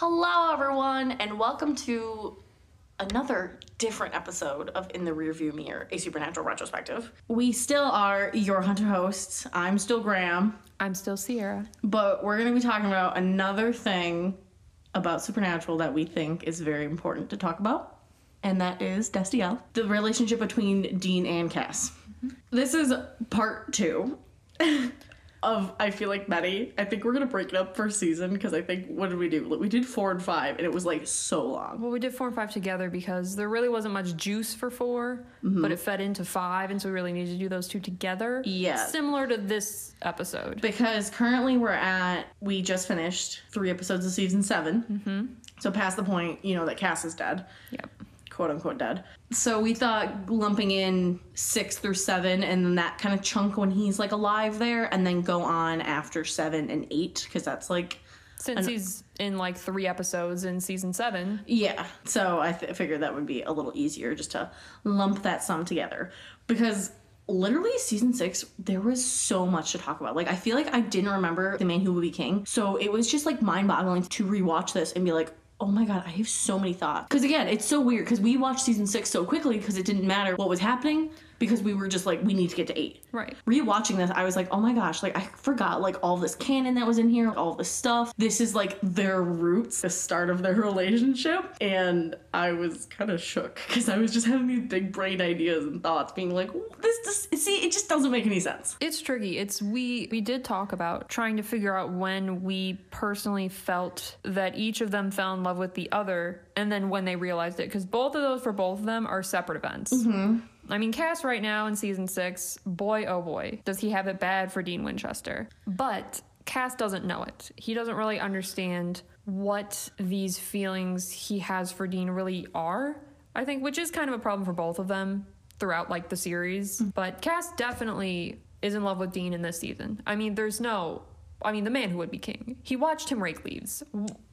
Hello, everyone, and welcome to another different episode of In the Rearview Mirror, a supernatural retrospective. We still are your hunter hosts. I'm still Graham, I'm still Sierra. but we're going to be talking about another thing about supernatural that we think is very important to talk about, and that is Destiel, the relationship between Dean and Cass. Mm-hmm. This is part two. Of I feel like Betty. I think we're gonna break it up for season because I think what did we do? We did four and five, and it was like so long. Well, we did four and five together because there really wasn't much juice for 4 but it fed into five, and so we really needed to do those two together. Yeah. Similar to this episode. because currently we're at we just finished three episodes of season 7 mm-hmm. so past the point you know that cass is dead Yep. Quote unquote dead. So we thought lumping in six through seven and then that kind of chunk when he's like alive there and then go on after seven and eight because that's like Since he's in like three episodes in season seven. yeah so i th- figured that would be a little easier just to lump that sum together. Because literally season six there was so much to talk about. Like i feel like i didn't remember the man who would be king. So it was just like mind-boggling to rewatch this and be like oh my god i have so many thoughts. Because again it's so weird because we watched season six so quickly because it didn't matter what was happening because we were just like we need to get to eight Right. rewatching this i was like oh my gosh like i forgot like all this canon that was in here all this stuff this is like their roots the start of their relationship and i was kind of shook because i was just having these big brain ideas and thoughts being like this, this see it just doesn't make any sense It's tricky. It's we we did talk about trying to figure out when we personally felt that each of them fell in love with the other, and then when they realized it, because both of those for both of them are separate events. Mm-hmm. I mean, Cass right now in season six, boy oh boy, does he have it bad for Dean Winchester. But Cass doesn't know it. He doesn't really understand what these feelings he has for Dean really are. I think, which is kind of a problem for both of them throughout like the series. But Cass definitely is in love with Dean in this season. I mean, there's no. I mean, the man who would be king. He watched him rake leaves.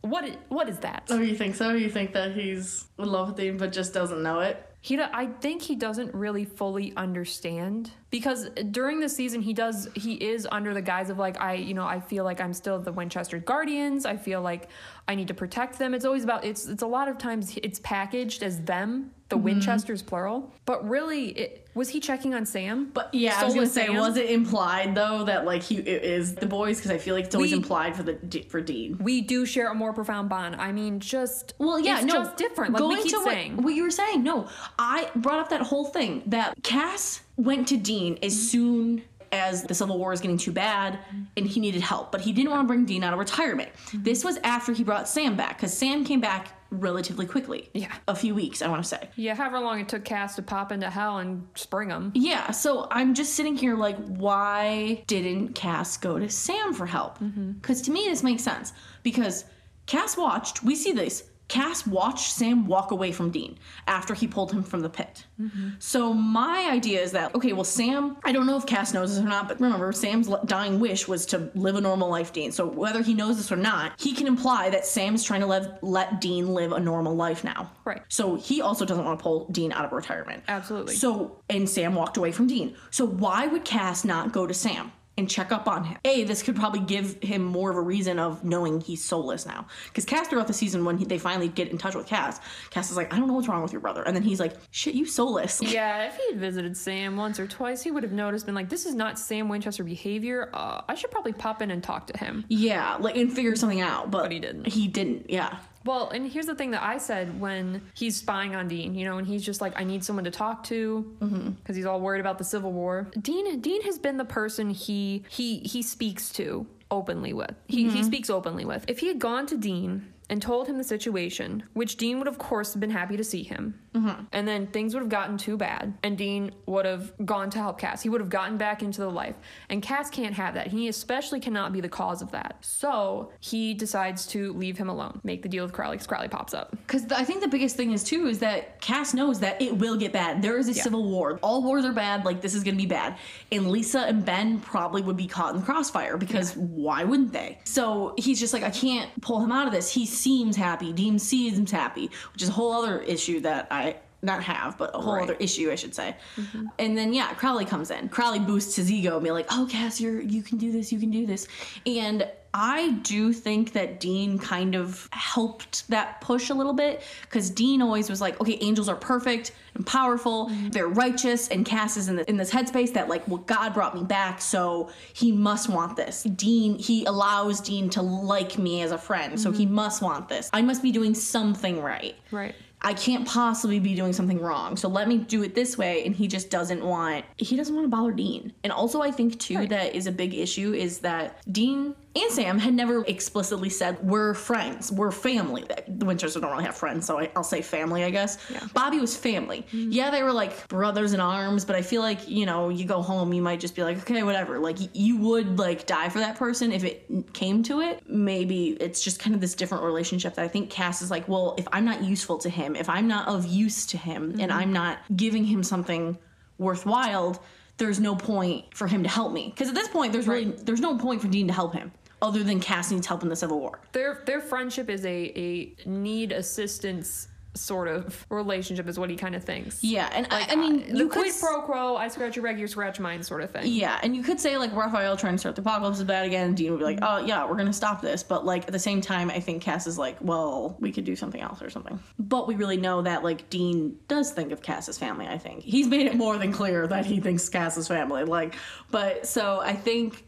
What? i- What is that? oh you think so you think that he's in love with him but just doesn't know it He, I think he doesn't really fully understand because during the season he does he is under the guise of like I you know I feel like I'm still the Winchester Guardians. I feel like I need to protect them. It's always about it's it's a lot of times it's packaged as them, the mm-hmm. Winchesters plural. But really, it, was he checking on Sam? but yeah i was gonna say Sam? was it implied though that like he it is the boys because i feel like it's always We- implied for the for dean we do share a more profound bond. I mean, just Well, yeah, no, just different. Like keep to saying. what, what you were saying. No, I brought up that whole thing that Cass went to Dean as mm-hmm. soon as the Civil War was getting too bad mm-hmm. and he needed help, but he didn't want to bring Dean out of retirement. This was after he brought Sam back because Sam came back relatively quickly. Yeah. a few weeks, I want to say. yeah, however long it took Cass to pop into hell and spring him. Yeah, so I'm just sitting here like, why didn't Cass go to Sam for help? Mm-hmm. Because to me, this makes sense. Because Cass watched, we see this, Cass watched Sam walk away from Dean after he pulled him from the pit. Mm-hmm. So my idea is that, okay, well, Sam, I don't know if Cass knows this or not, but remember, Sam's dying wish was to live a normal life, Dean. So whether he knows this or not, he can imply that Sam's trying to let, let Dean live a normal life now. Right. So he also doesn't want to pull Dean out of retirement. Absolutely. So, and Sam walked away from Dean. So, why would Cass not go to Sam and check up on him? A, this could probably give him more of a reason of knowing he's soulless now. Because Cass, throughout the season, when he, they finally get in touch with Cass, Cass is like, I don't know what's wrong with your brother. And then he's like, shit, you soulless. Yeah, if he had visited Sam once or twice, he would have noticed, been like, this is not Sam Winchester behavior. Uh, I should probably pop in and talk to him. Yeah, like, and figure something out. But, But he didn't. He didn't, yeah. Well, and here's the thing that I said when he's spying on Dean, you know, and he's just like, I need someone to talk to mm-hmm. because he's all worried about the Civil War. Dean, Dean has been the person he he he speaks to openly with. He he mm-hmm. speaks openly with. If he had gone to Dean and told him the situation, which Dean would of course have been happy to see him, mm-hmm. and then things would have gotten too bad, and Dean would have gone to help Cass. He would have gotten back into the life, and Cass can't have that. He especially cannot be the cause of that. So he decides to leave him alone, make the deal with Crowley. Because Crowley pops up. Because I think the biggest thing is too is that Cass knows that it will get bad. There is a civil war. All wars are bad. Like this is gonna be bad. And Lisa and Ben probably would be caught in the crossfire because why wouldn't they? So he's just like, I can't pull him out of this. He seems happy. Dean seems happy, which is a whole other issue that I not have, but a whole Right. other issue, I should say. Mm-hmm. And then yeah, Crowley comes in. Crowley boosts his ego and be like, "Oh, Cass, you're you can do this. You can do this." And I do think that Dean kind of helped that push a little bit because Dean always was like, okay, angels are perfect and powerful, mm-hmm. they're righteous, and Cass is in, the, in this headspace that, like, well, God brought me back, so he must want this. Dean, he allows Dean to like me as a friend, so he mm-hmm. must want this. I must be doing something right. Right. I can't possibly be doing something wrong. So let me do it this way. And he just doesn't want, he doesn't want to bother Dean. And also, I think too, Right. that is a big issue is that Dean and Sam had never explicitly said, we're friends, we're family. The Winchesters don't really have friends, so I, I'll say family, I guess. Yeah. Bobby was family. Mm-hmm. Yeah, they were like brothers in arms, but I feel like, you know, you go home, you might just be like, okay, whatever. Like, you would like die for that person if it came to it. Maybe it's just kind of this different relationship that I think Cass is like, well, if I'm not useful to him, if I'm not of use to him, and mm-hmm. I'm not giving him something worthwhile, there's no point for him to help me. Because at this point, there's really there's no point for Dean to help him, other than Cass needs help in the Civil War. Their their friendship is a a need assistance sort of relationship is what he kind of thinks. Yeah, and I, I mean, uh, the you could quid pro quo, I scratch your back, you scratch mine sort of thing. Yeah, and you could say like Raphael trying to start the apocalypse is bad again. Dean would be like, "Oh yeah, we're gonna stop this," but like at the same time, I think Cass is like, "Well, we could do something else or something." But we really know that like Dean does think of Cass's family. I think he's made it more than clear that he thinks Cass's family. Like, but so I think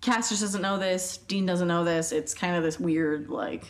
Cass doesn't know this. Dean doesn't know this. It's kind of this weird like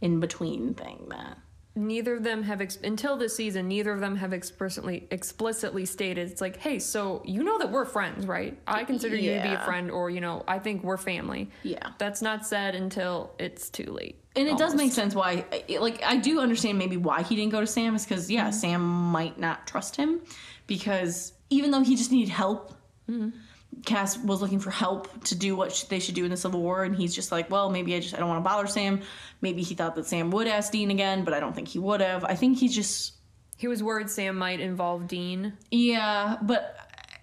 in between thing that. Neither of them have ex- until this season. Neither of them have explicitly explicitly stated it's like, hey, so you know that we're friends, right? I consider you to be a friend, or you know, I think we're family. Yeah. That's not said until it's too late. And it does make sense why, like, I do understand maybe why he didn't go to Sam is because, Mm-hmm. yeah, Sam might not trust him because even though he just needed help, Mm-hmm. Cass was looking for help to do what sh- they should do in the Civil War, and he's just like, well, maybe I just I don't want to bother Sam. Maybe he thought that Sam would ask Dean again, but I don't think he would have. I think he's just He was worried Sam might involve Dean. yeah, but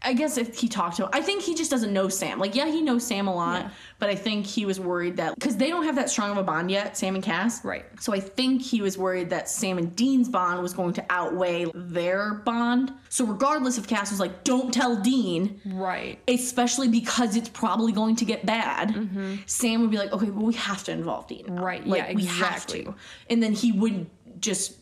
I guess if he talked to him, I think he just doesn't know Sam. Like, yeah, he knows Sam a lot, Yeah. but I think he was worried that because they don't have that strong of a bond yet, Sam and Cass. Right. So I think he was worried that Sam and Dean's bond was going to outweigh their bond. So regardless if Cass was like, "Don't tell Dean," Right. especially because it's probably going to get bad, Sam would be like, "Okay, well, we have to involve Dean." now. Mm-hmm. Right, Like, yeah, we have exactly. to. And then he would just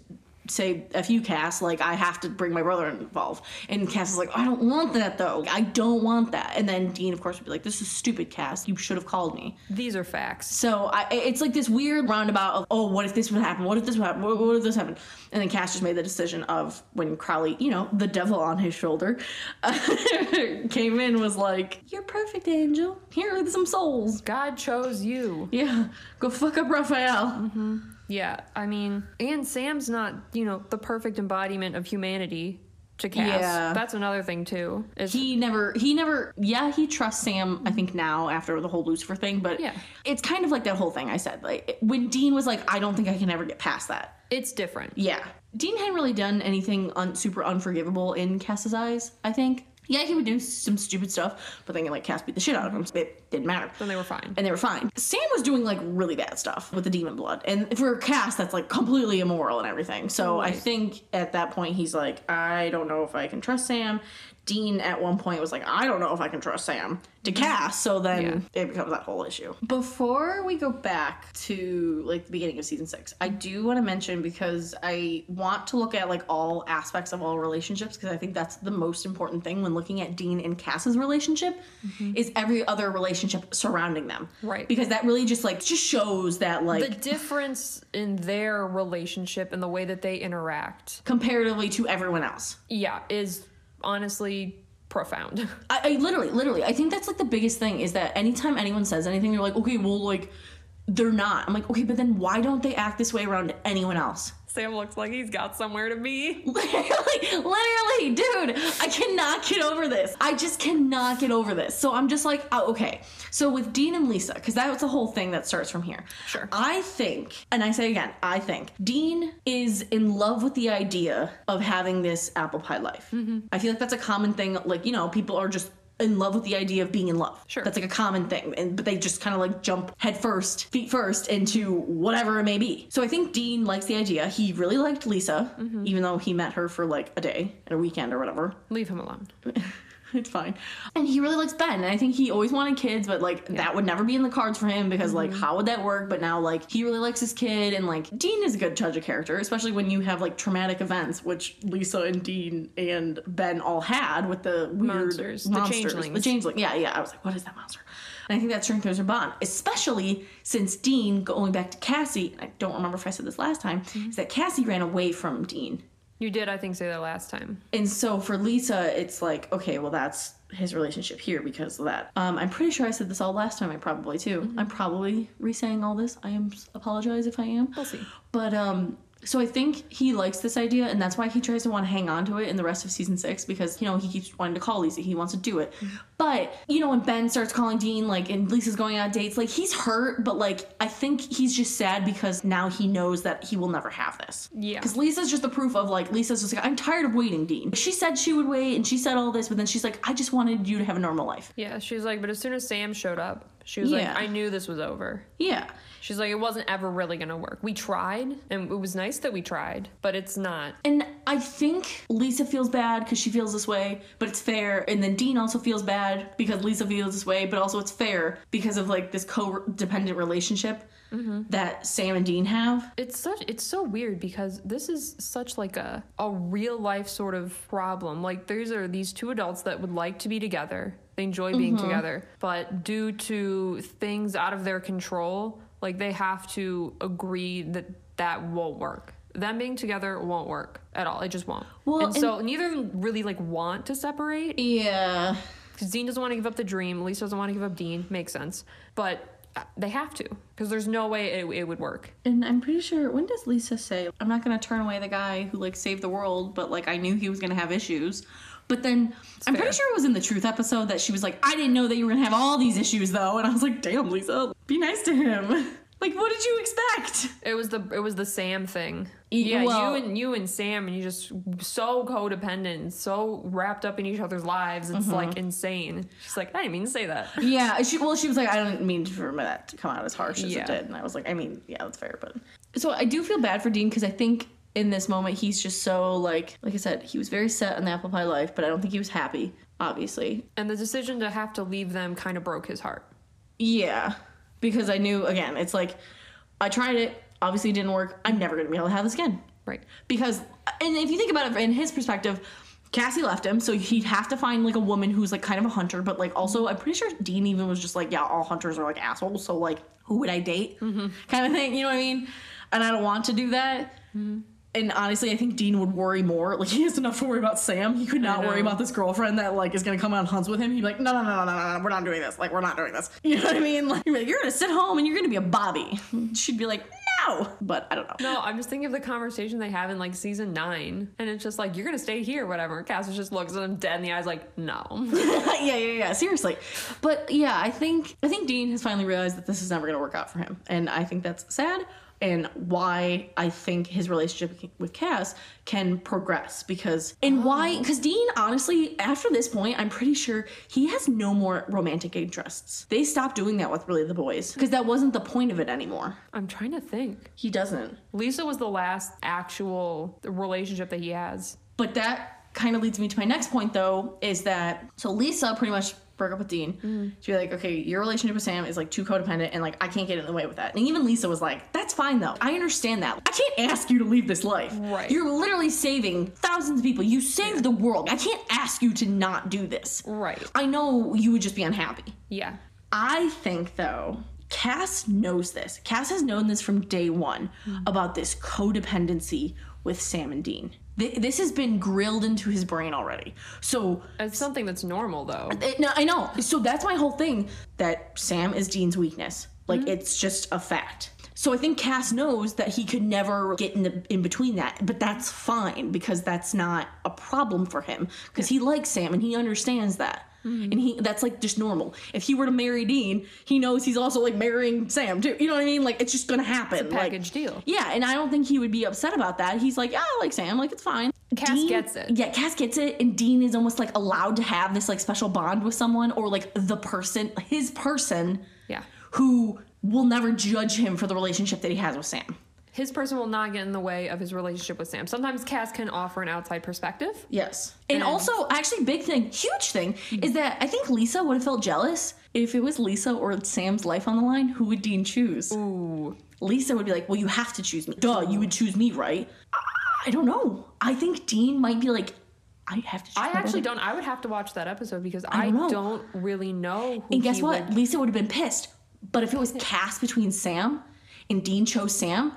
say a few Cass, like, I have to bring my brother involved. And Cass is like, I don't want that though. I don't want that. And then Dean, of course, would be like, This is stupid, Cass. You should have called me. These are facts. So I, it's like this weird roundabout of, oh, what if this would happen? What if this would happen? What, what if this happened? And then Cass just made the decision of when Crowley, you know, the devil on his shoulder, came in, was like, You're perfect, Angel. Here are some souls. God chose you. Yeah, go fuck up Raphael. Mm-hmm. Yeah, I mean, and Sam's not, you know, the perfect embodiment of humanity to Cass. Yeah. That's another thing too. Is He never, he never, yeah, he trusts Sam, I think now after the whole Lucifer thing, but Yeah. it's kind of like that whole thing I said. Like, when Dean was like, I don't think I can ever get past that. it's different. Yeah. Dean hadn't really done anything un- super unforgivable in Cass's eyes, I think. Yeah, he would do some stupid stuff, but then like Cass beat the shit out of him, so it didn't matter. Then they were fine. And they were fine. Sam was doing like really bad stuff with the demon blood. And for Cass, that's like completely immoral and everything. So I Right. think at that point he's like, I don't know if I can trust Sam. Dean at one point was like, I don't know if I can trust Sam to mhm. Cass. So then it becomes that whole issue. Before we go back to like the beginning of season six, I do want to mention because I want to look at like all aspects of all relationships because I think that's the most important thing when looking at Dean and Cass's relationship mm-hmm. is every other relationship surrounding them. Right. Because that really just like just shows that like the difference in their relationship and the way that they interact, comparatively to everyone else. yeah, is honestly profound. I, I literally, literally, I think that's like the biggest thing is that anytime anyone says anything, they're like, okay, well, like, they're not. I'm like, okay, but then why don't they act this way around anyone else? Sam looks like he's got somewhere to be. Literally, literally, dude, I cannot get over this. I just cannot get over this. So I'm just like, oh, okay. So with Dean and Lisa, because that was the whole thing that starts from here. Sure. I think, and I say again, I think Dean is in love with the idea of having this apple pie life. Mm-hmm. I feel like that's a common thing. Like, you know, people are just in love with the idea of being in love. Sure. That's like a common thing. And but they just kind of like jump head first, feet first into whatever it may be. So I think Dean likes the idea. He really liked Lisa, Mm-hmm. even though he met her for like a day and a weekend or whatever. Leave him alone. it's fine. And he really likes Ben. And I think he always wanted kids, but like that would never be in the cards for him because like mm-hmm. how would that work? But now like he really likes his kid and like Dean is a good judge of character, especially when you have like traumatic events, which Lisa and Dean and Ben all had with the weird Monsters. The monsters. changelings. The changeling. Yeah, yeah. I was like, what is that monster? And I think that strengthens their bond, especially since Dean, going back to Cassie, I don't remember if I said this last time, mm-hmm. is that Cassie ran away from Dean. You did, I think, say that last time. And so for Lisa, it's like, okay, well, that's his relationship here because of that. Um, I'm pretty sure I said this all last time. I probably too. I'm probably re-saying all this. I am apologize if I am. We'll see. But um, so I think he likes this idea, and that's why he tries to want to hang on to it in the rest of season six because you know he keeps wanting to call Lisa. He wants to do it, mm-hmm. but you know when Ben starts calling Dean, like, and Lisa's going on dates, like he's hurt, but like I think he's just sad because now he knows that he will never have this. Yeah. Because Lisa's just the proof of like Lisa's just like I'm tired of waiting, Dean. She said she would wait, and she said all this, but then she's like, I just wanted you to have a normal life. Yeah, she's like, but as soon as Sam showed up, she was Yeah. like, I knew this was over. Yeah. She's like, it wasn't ever really gonna work. We tried, and it was nice that we tried, but it's not. And I think Lisa feels bad because she feels this way, but it's fair. And then Dean also feels bad because Lisa feels this way, but also it's fair because of like this codependent relationship mm-hmm. that Sam and Dean have. It's such it's so weird because this is such like a a real life sort of problem. Like these are these two adults that would like to be together. They enjoy being mm-hmm. together, but due to things out of their control, like they have to agree that that won't work. Them being together won't work at all. It just won't. Well, and so neither of them really like want to separate Yeah. because Dean doesn't want to give up the dream. Lisa doesn't want to give up Dean. Makes sense, but uh, they have to because there's no way it, it would work. And I'm pretty sure when does Lisa say, I'm not gonna turn away the guy who like saved the world, but like I knew he was gonna have issues. But then I'm fair. pretty sure it was in the truth episode that she was like, I didn't know that you were gonna have all these issues though. And I was like, damn, Lisa, be nice to him. Like, what did you expect? It was the it was the Sam thing. Yeah, well- you and you and Sam, and you just so codependent, so wrapped up in each other's lives. It's Mm-hmm. like insane. She's like, I didn't mean to say that. Yeah, she well, she was like, I didn't mean for that to come out as harsh as Yeah. it did, and I was like, I mean, yeah, that's fair, but so I do feel bad for Dean because I think in this moment he's just so like, like I said, he was very set on the apple pie life, but I don't think he was happy, obviously. And the decision to have to leave them kind of broke his heart. Yeah, because I knew again, it's like I tried it, obviously it didn't work. I'm never gonna be able to have this again Right. because, and if you think about it in his perspective. Cassie left him, so he'd have to find like a woman who's like kind of a hunter, but like also I'm pretty sure Dean even was just like, yeah, all hunters are like assholes, so like who would I date, mm-hmm. kind of thing. You know what I mean? And I don't want to do that. Mm-hmm. And honestly, I think Dean would worry more. Like he has enough to worry about Sam. He could not worry about this girlfriend that like is gonna come out and hunts with him. He'd be like, no, no, no, no, no, no, no, we're not doing this. Like we're not doing this. You know what I mean? Like, you're like, you're gonna sit home and you're gonna be a Bobby. She'd be like, no. But I don't know. No, I'm just thinking of the conversation they have in like season nine, and it's just like you're gonna stay here, whatever. Cassius just looks at him dead in the eyes, like, no. yeah, yeah, yeah. Seriously. But yeah, I think I think Dean has finally realized that this is never gonna work out for him, and I think that's sad. And why I think his relationship with Cass can progress because and why oh. because Dean honestly after this point I'm pretty sure he has no more romantic interests. They stopped doing that with really the boys because that wasn't the point of it anymore. I'm trying to think. He doesn't. Lisa was the last actual relationship that he has. But that kind of leads me to my next point, though, is that so Lisa pretty much broke up with Dean. Mm-hmm. She'd be like, okay, your relationship with Sam is like too codependent, and like I can't get in the way with that. And even Lisa was like, that's fine though. I understand that. I can't ask you to leave this life. Right. You're literally saving thousands of people. You saved the world. I can't ask you to not do this. Right. I know you would just be unhappy. Yeah. I think though, Cass knows this. Cass has known this from day one mm-hmm. about this codependency with Sam and Dean. Th- This has been grilled into his brain already. So, It's something that's normal though. it, no, I know. So that's my whole thing that Sam is Dean's weakness. Like mm-hmm. it's just a fact. So I think Cass knows that he could never get in the in between that, but that's fine because that's not a problem for him because he likes Sam and he understands that. And he that's like just normal. If he were to marry Dean, he knows he's also like marrying Sam too. You know what I mean? Like it's just gonna happen. Like- Package deal. yeah, and I don't think he would be upset about that. He's like, yeah, I like Sam, like it's fine. Cass gets it. Yeah, Cass gets it, and Dean is almost like allowed to have this like special bond with someone or like the person, his person, Yeah. who will never judge him for the relationship that he has with Sam. His person will not get in the way of his relationship with Sam. Sometimes Cass can offer an outside perspective. Yes. And, And- also, actually, big thing, huge thing, hmm. is that I think Lisa would have felt jealous if it was Lisa or Sam's life on the line. Who would Dean choose? Ooh. Lisa would be like, well, you have to choose me. Duh, you would choose me, right? I don't know. I think Dean might be like, I have to I actually brother. don't. I would have to watch that episode because I, don't know. don't really know. Who And guess he what? would- Lisa would have been pissed. But if it was Cass between Sam and Dean chose Sam,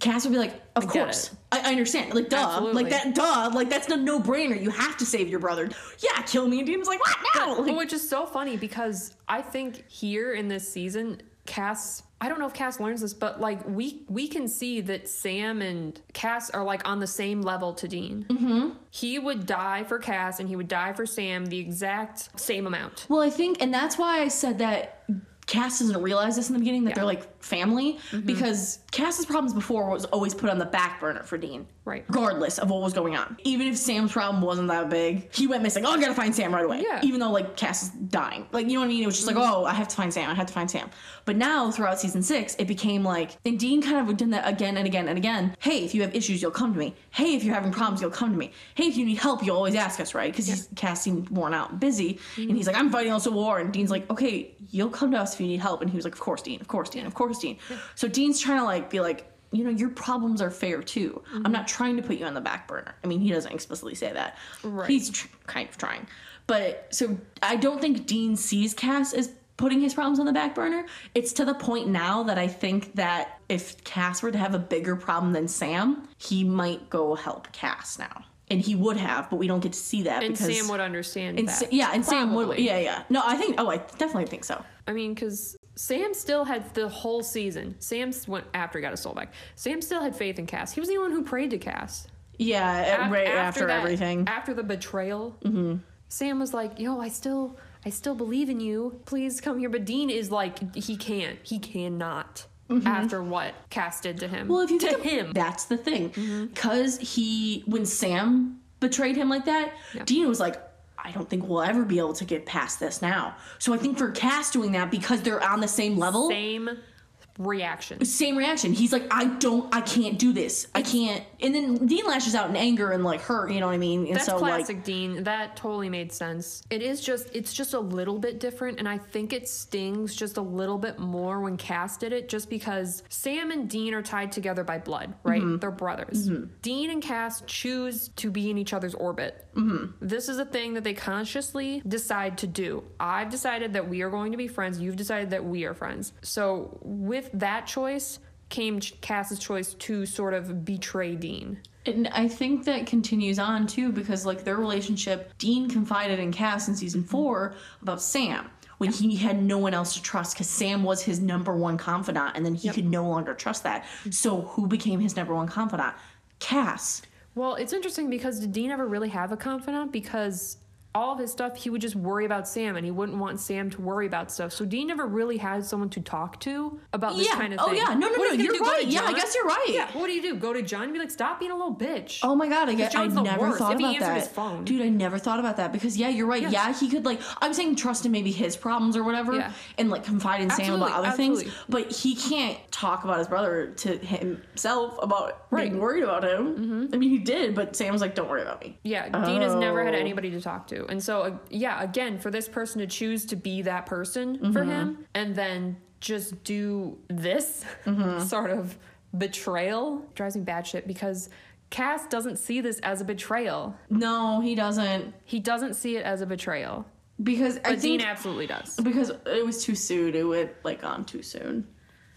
Cass would be like, of get course. I, I understand. Like, duh. Absolutely. Like, that, duh. Like, that's a no brainer. You have to save your brother. Yeah, kill me. And Dean's like, what? No. But Like, which is so funny because I think here in this season, Cass. I don't know if Cass learns this, but like we we can see that Sam and Cass are like on the same level to Dean. Mm-hmm. He would die for Cass, and he would die for Sam the exact same amount. Well, I think, and that's why I said that Cass doesn't realize this in the beginning that they're like family Mm-hmm. because Cass's problems before was always put on the back burner for Dean. Right. Regardless of what was going on. Even if Sam's problem wasn't that big, he went missing. Oh, I gotta find Sam right away. Yeah. Mm-hmm. Even though like Cass is dying. Like, you know what I mean? It was just like, oh, I have to find Sam. I have to find Sam. But now throughout season six, it became like, and Dean kind of did that again and again and again. Hey, if you have issues, you'll come to me. Hey, if you're having problems, you'll come to me. Hey, if you need help, you'll always ask us, right? Because he's Cass seemed worn out and busy. And he's like, I'm fighting also war. And Dean's like, okay, you'll come to us if you need help. And he was like, of course, Dean, of course, Dean, of course, Dean. So Dean's trying to like be like, you know, your problems are fair too. I'm mm-hmm. not trying to put you on the back burner. I mean, he doesn't explicitly say that. Right. He's tr- kind of trying. But so I don't think Dean sees Cass as putting his problems on the back burner. It's to the point now that I think that if Cass were to have a bigger problem than Sam, he might go help Cass now. And he would have, but we don't get to see that And because Sam would understand and that. Sa- yeah, and Sam would yeah, yeah. No, I think oh, I definitely think so. I mean, because Sam still had the whole season. Sam went after he got his soul back. Sam still had faith in Cass. He was the one who prayed to Cass. Yeah, Af- right after, that- everything. After the betrayal, mm-hmm. Sam was like, "Yo, I still, I still believe in you. Please come here." But Dean is like, he can't. He cannot. After what Cass did to him. Mm-hmm. Well, if you to him, that's the thing. Because he, when Sam betrayed him like that, Dean was like, I don't think we'll ever be able to get past this now. So I think for Cass doing that, because they're on the same level, same reaction. same reaction. He's like, I don't, I can't do this. I can't. And then Dean lashes out in anger and like hurt, you know what I mean? And That's so classic like, Dean. That totally made sense. It is just it's just a little bit different and I think it stings just a little bit more when Cass did it just because Sam and Dean are tied together by blood, right? Mm-hmm. They're brothers. Dean and Cass choose to be in each other's orbit. Mm-hmm. This is a thing that they consciously decide to do. I've decided that we are going to be friends. You've decided that we are friends. So with that choice came Cass's choice to sort of betray Dean. and I think that continues on too because like their relationship, Dean confided in Cass in season four about Sam. When he had no one else to trust, because Sam was his number one confidant, and then he could no longer trust that. So, who became his number one confidant? Cass. Well, it's interesting because did Dean ever really have a confidant? Because all of his stuff, he would just worry about Sam and he wouldn't want Sam to worry about stuff. So Dean never really had someone to talk to about this Yeah. kind of Oh, thing. yeah. No, no, What no, you're do, right. Yeah, I guess you're right. Yeah. What do you do? Go to John and be like, stop being a little bitch. Oh my god, I, guess, I never worst. thought If about that. his phone. Dude, I never thought about that because yeah, you're right. Yes. Yeah, he could like I'm saying trust in maybe his problems or whatever Yeah. and like confide in Sam about Absolutely, other things, but he can't talk about his brother to himself about being Right. Mm-hmm. worried about him. I mean, he did, but Sam was like, "Don't worry about me." Yeah, Dean has never had Oh. anybody to talk to. And so, uh, yeah, again, for this person to choose to be that person Mm-hmm. for him and then just do this Mm-hmm. sort of betrayal drives me bad shit because Cass doesn't see this as a betrayal. No, he doesn't He doesn't see it as a betrayal. because I But Dean absolutely does. because it was too soon. It went like on too soon,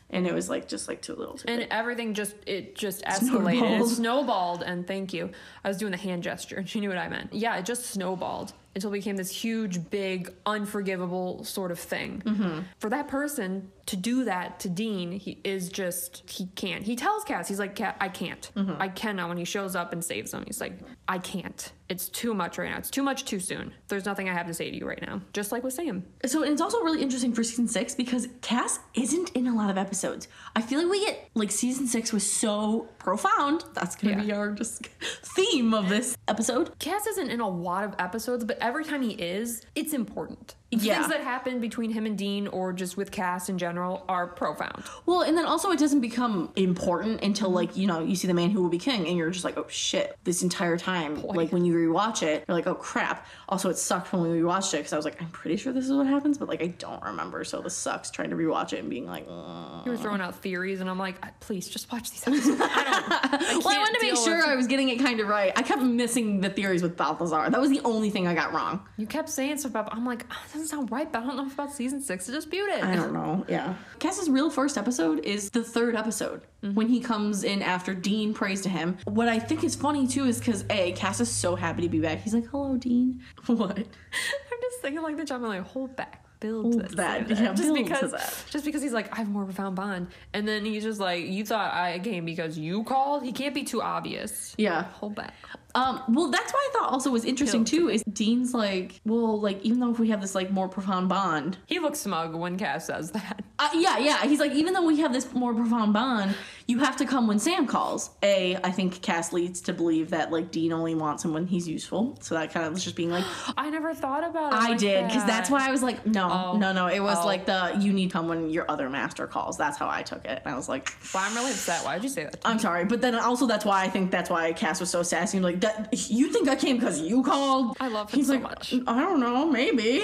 and it was like just like too little. Too And late. everything just it just escalated. It Snowballed. snowballed and thank you. I was doing the hand gesture and she knew what I meant. Yeah, it just snowballed until it became this huge, big, unforgivable sort of thing. Mm-hmm. For that person to do that to Dean, he is just he can't. He tells Cass, he's like, "Cat, I can't. Mm-hmm. I cannot." When he shows up and saves him, he's like, "I can't. It's too much right now. It's too much too soon. There's nothing I have to say to you right now." Just like with Sam. So it's also really interesting for season six because Cass isn't in a lot of episodes. I feel like we get like season six was so profound. That's gonna be our just theme of this episode. Cass isn't in a lot of episodes, but every time he is, it's important. Yeah. Things that happen between him and Dean or just with Cass in general are profound. Well, and then also it doesn't become important until like you know you see the man who will be king, and you're just like, oh shit, this entire time. Like when you rewatch it, you're like, oh crap. Also, it sucked when we rewatched it because I was like, I'm pretty sure this is what happens, but like I don't remember, so this sucks trying to rewatch it and being like, "Ugh." You were throwing out theories, and I'm like, "Uh, please just watch these episodes. I don't. I well, I wanted to make sure I was getting it kind of right. I kept missing the theories with Balthazar. That was the only thing I got wrong. You kept saying stuff about. I'm like, oh, doesn't sound right, but I don't know if about season six to dispute it. I don't know. Yeah. Cass's real first episode is the third episode mm-hmm. when he comes in after Dean prays to him. What I think is funny too is because A, Cass is so happy to be back. He's like, hello, Dean. What? I'm just thinking like the job. I'm like, hold back, build Hold this, that, build yeah, just build to because, that. just because he's like, I have more profound bond, and then he's just like, you thought I came because you called. He can't be too obvious. Yeah. Hold back. Um, well, that's why I thought also was interesting too is Dean's like, well, like even though if we have this like more profound bond, He looks smug when Cass says that. uh, yeah, yeah, he's like, even though we have this more profound bond, you have to come when Sam calls. A, I think Cass leads to believe that like Dean only wants him when he's useful, so that kind of was just being like, I never thought about it. I like did because that's why I was like, no, Oh. no, no. It was Oh. like the you need come when your other master calls. That's how I took it, and I was like, Well, I'm really upset. Why did you say that? I'm sorry, but then also that's why I think that's why Cass was so sassy. Like that, you think I came because you called? I love him He's so like, much. I don't know, maybe.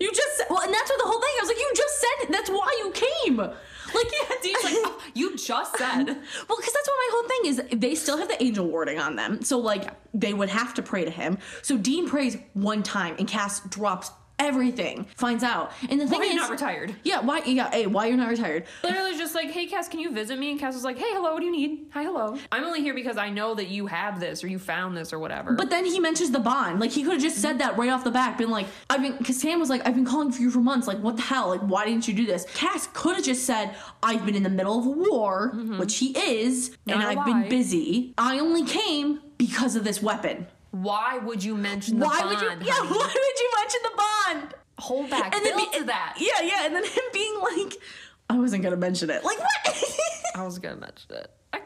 You just said, well, and that's what the whole thing. I was like, you just said it. That's why you came. Like, yeah, Dean's like, "Oh, you just said. well, because that's what my whole thing is. They still have the angel warding on them, so like they would have to pray to him. So Dean prays one time, and Cass drops everything. Finds out, and the thing Why are is, you not retired? Yeah, why? Yeah, hey, why you're not retired? Literally just like, hey Cass, can you visit me? And Cass was like, hey, hello, what do you need? Hi, hello. I'm only here because I know that you have this or you found this or whatever. But then he mentions the bond. Like he could have just said that right off the bat, been like, I've been because Sam was like, I've been calling for you for months. Like, what the hell? Like, why didn't you do this? Cass could have just said, I've been in the middle of a war, mm-hmm. which he is, and Not a I've been busy. I only came because of this weapon. Why would you mention the why bond? would you? Yeah, honey? why would you mention the bond? Hold back. And then be- to that. Yeah, yeah, and then him being like, I wasn't gonna mention it. Like what? I was gonna mention it. I-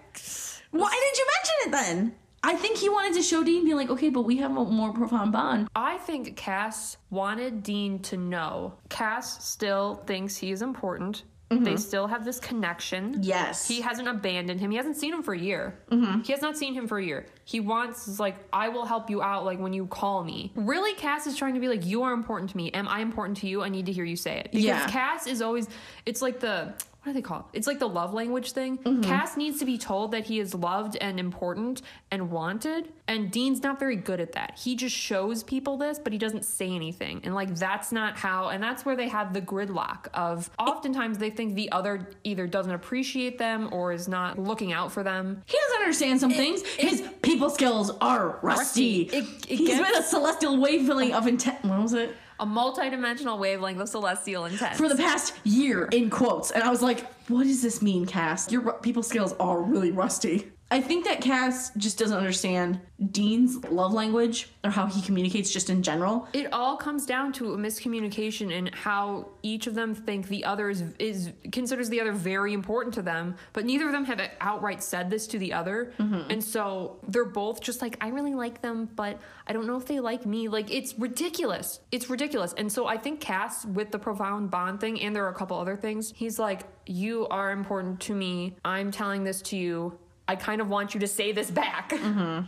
why didn't you mention it then? I think he wanted to show Dean, be like, okay, but we have a more profound bond. I think Cass wanted Dean to know. Cass still thinks he is important. They mm-hmm. still have this connection. Yes. He hasn't abandoned him. He hasn't seen him for a year. Mm-hmm. He has not seen him for a year. He wants, like, I will help you out, like, when you call me. Really, Cass is trying to be like, you are important to me. Am I important to you? I need to hear you say it. Because Yeah. Cass is always, it's like the, what do they call it? It's like the love language thing. Mm-hmm. Cass needs to be told that he is loved and important and wanted. And Dean's not very good at that. He just shows people this, but he doesn't say anything. And like that's not how and that's where they have the gridlock of oftentimes they think the other either doesn't appreciate them or is not looking out for them. He doesn't understand some things. His people skills are rusty. Rusty. It- it He's been a celestial wavelength of intent. What was it? A multidimensional wavelength of celestial intent. For the past year, in quotes. And I was like, what does this mean, Cass? Your people skills are really rusty. I think that Cass just doesn't understand Dean's love language or how he communicates just in general. It all comes down to a miscommunication in how each of them think the other is, is considers the other very important to them, but neither of them have outright said this to the other. Mm-hmm. And so they're both just like, I really like them, but I don't know if they like me. Like it's ridiculous. It's ridiculous. And so I think Cass with the profound bond thing, and there are a couple other things, he's like, You are important to me. I'm telling this to you. I kind of want you to say this back.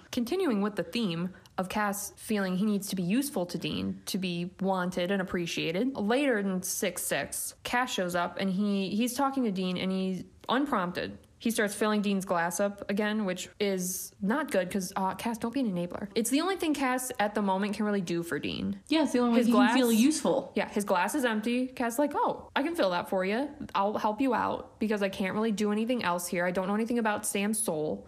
Continuing with the theme of Cass feeling he needs to be useful to Dean, to be wanted and appreciated. Later in 6 6, Cass shows up and he, he's talking to Dean and he's unprompted. He starts filling Dean's glass up again, which is not good because uh, Cass, don't be an enabler. It's the only thing Cass at the moment can really do for Dean. Yeah, it's the only way His he glass- can feel useful. Yeah, his glass is empty. Cass like, oh, I can fill that for you. I'll help you out because I can't really do anything else here. I don't know anything about Sam's soul.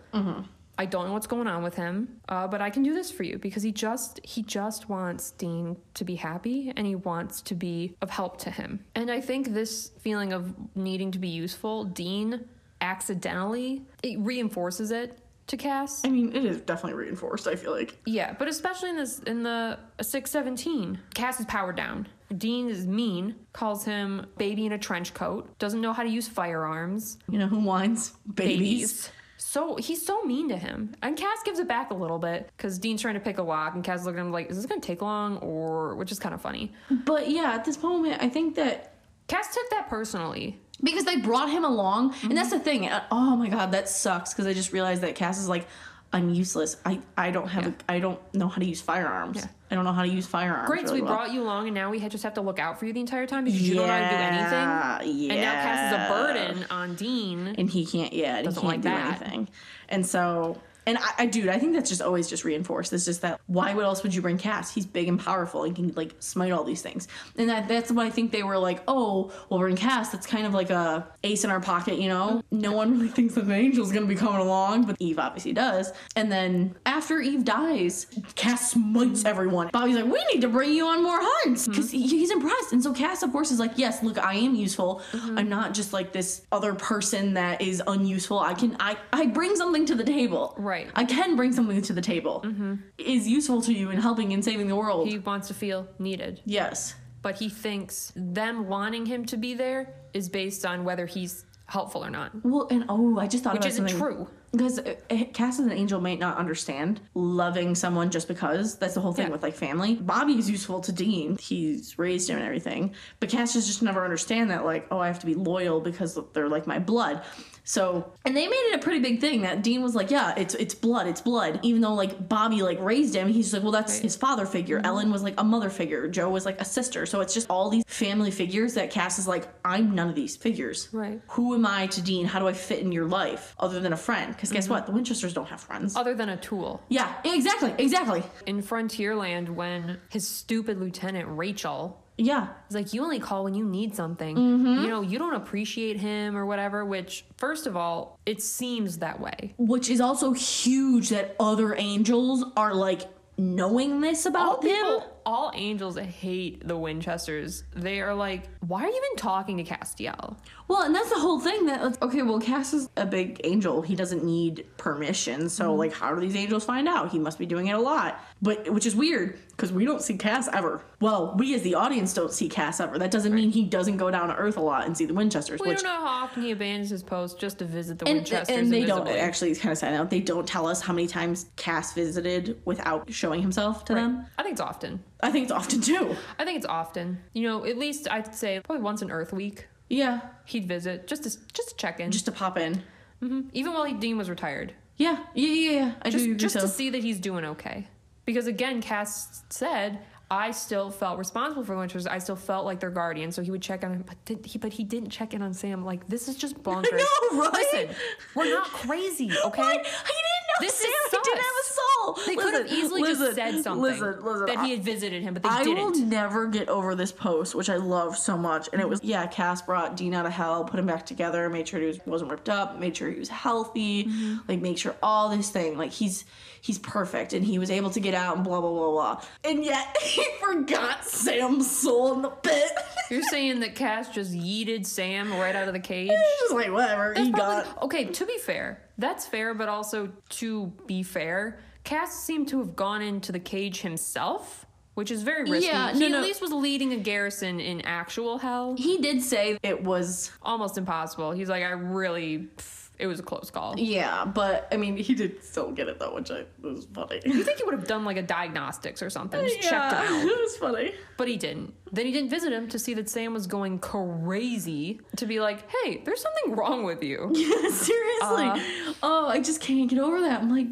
I don't know what's going on with him, uh, but I can do this for you because he just he just wants Dean to be happy and he wants to be of help to him. And I think this feeling of needing to be useful, Dean accidentally it reinforces it to Cass. I mean, it is definitely reinforced, I feel like. Yeah, but especially in this in the six seventeen, Cass is powered down. Dean is mean, calls him baby in a trench coat, doesn't know how to use firearms. You know who whines? Babies. so he's so mean to him. And Cass gives it back a little bit because Dean's trying to pick a lock, and Cass is looking at him like, "Is this gonna take long?" Or which is kind of funny. But yeah, at this moment, I think that Cass took that personally. Because they brought him along, and that's the Mm-hmm. thing. uh, Oh my god, that sucks because I just realized that Cass is like, I'm useless. I I don't have Yeah. a I don't know how to use firearms. Yeah. I don't know how to use firearms. Great, so we well. brought you along, and now we just have to look out for you the entire time because you don't know how to do anything. Yeah, And now Cass is a burden on Dean. and he can't yeah he Doesn't can't like do that. anything and so and I, I dude i think that's just always just reinforced. It's just that why would else would you bring cass? He's big and powerful and can like smite all these things. And that that's what i think they were like oh well bring cass. That's kind of like a ace in our pocket you know? No one really thinks that the angel's gonna be coming along but eve obviously does. And then after eve dies cass smites everyone. Bobby's like we need to bring you on more hunts! Mm-hmm. Because he's impressed. And so cass of course is like yes look i am useful. Mm-hmm. I'm not just like this other person that is unuseful. I can i i bring something to the table. Right. I can bring something to the table mm-hmm. is useful to you in helping and saving the world He wants to feel needed. yes But he thinks them wanting him to be there is based on whether he's helpful or not. well and oh i just thought Which isn't something true. Because uh, uh, Cass as an angel might not understand loving someone just because. That's the whole thing Yeah. with like family. Bobby is useful to Dean. He's raised him and everything. But Cass just just never understand that like, oh, I have to be loyal because they're like my blood. So, and they made it a pretty big thing that Dean was like, yeah, it's it's blood, it's blood. Even though like Bobby like raised him, he's like, well, that's his father figure. Ellen was like a mother figure. Jo was like a sister. So it's just all these family figures that Cass is like, I'm none of these figures. Right. Who am I to Dean? How do I fit in your life other than a friend? Because guess what? The Winchesters don't have friends. Other than a tool. Yeah, exactly, exactly. In Frontierland, when his stupid lieutenant, Rachel, Yeah, is like, you only call when you need something. Mm-hmm. You know, you don't appreciate him or whatever, which, first of all, it seems that way. which is also huge that other angels are like knowing this All about him. people, all angels hate the Winchesters. They are like, why are you even talking to Castiel? Well, and that's the whole thing that okay, well, Cass is a big angel. He doesn't need permission. So mm-hmm. like, how do these angels find out? He must be doing it a lot. But which is weird because we don't see Cass ever. Well, we as the audience don't see Cass ever. That doesn't mean he doesn't go down to Earth a lot and see the Winchesters. We which don't know how often he abandons his post just to visit the and, Winchesters. and they don't actually it's kind of sad out. They don't tell us how many times Cass visited without showing himself to them. I think it's often. I think it's often too. I think it's often. You know, at least I'd say probably once an Earth week Yeah, he'd visit just to just to check in. just to pop in. Mhm. even while he, Dean was retired, Yeah, yeah, yeah, yeah. I just just so. to see that he's doing okay. Because again, Cass said. I still felt responsible for Winchesters. I still felt like their guardian, so he would check on him. But did he? But he didn't check in on Sam. Like this is just bonkers. I know, right? Listen, we're not crazy, okay? What? He This is he didn't have a soul. They could have Listen, easily just said something Listen, listen. that he had visited him, but they I didn't. I will never get over this post, which I love so much. And it was, yeah, Cass brought Dean out of hell, put him back together, made sure he was, wasn't ripped up, made sure he was healthy, Mm-hmm. like make sure all this thing, like he's he's perfect, and he was able to get out and blah blah blah blah. And yet he forgot Sam's soul in the pit. You're saying that Cass just yeeted Sam right out of the cage? He's just like whatever he Probably- got. okay, to be fair, that's fair, but also to be fair, Cass seemed to have gone into the cage himself, which is very risky. Yeah, he no, at no. least was leading a garrison in actual hell. He did say it was Almost impossible. He's like, I really, pff, it was a close call. yeah, but I mean he did still get it though, which I was funny. You think he would have done like a diagnostics or something, just checked him out. it was funny. But he didn't. Then he didn't visit him to see that Sam was going crazy to be like, hey, there's something wrong with you. Seriously. Uh-huh. oh, I just can't get over that. I'm like,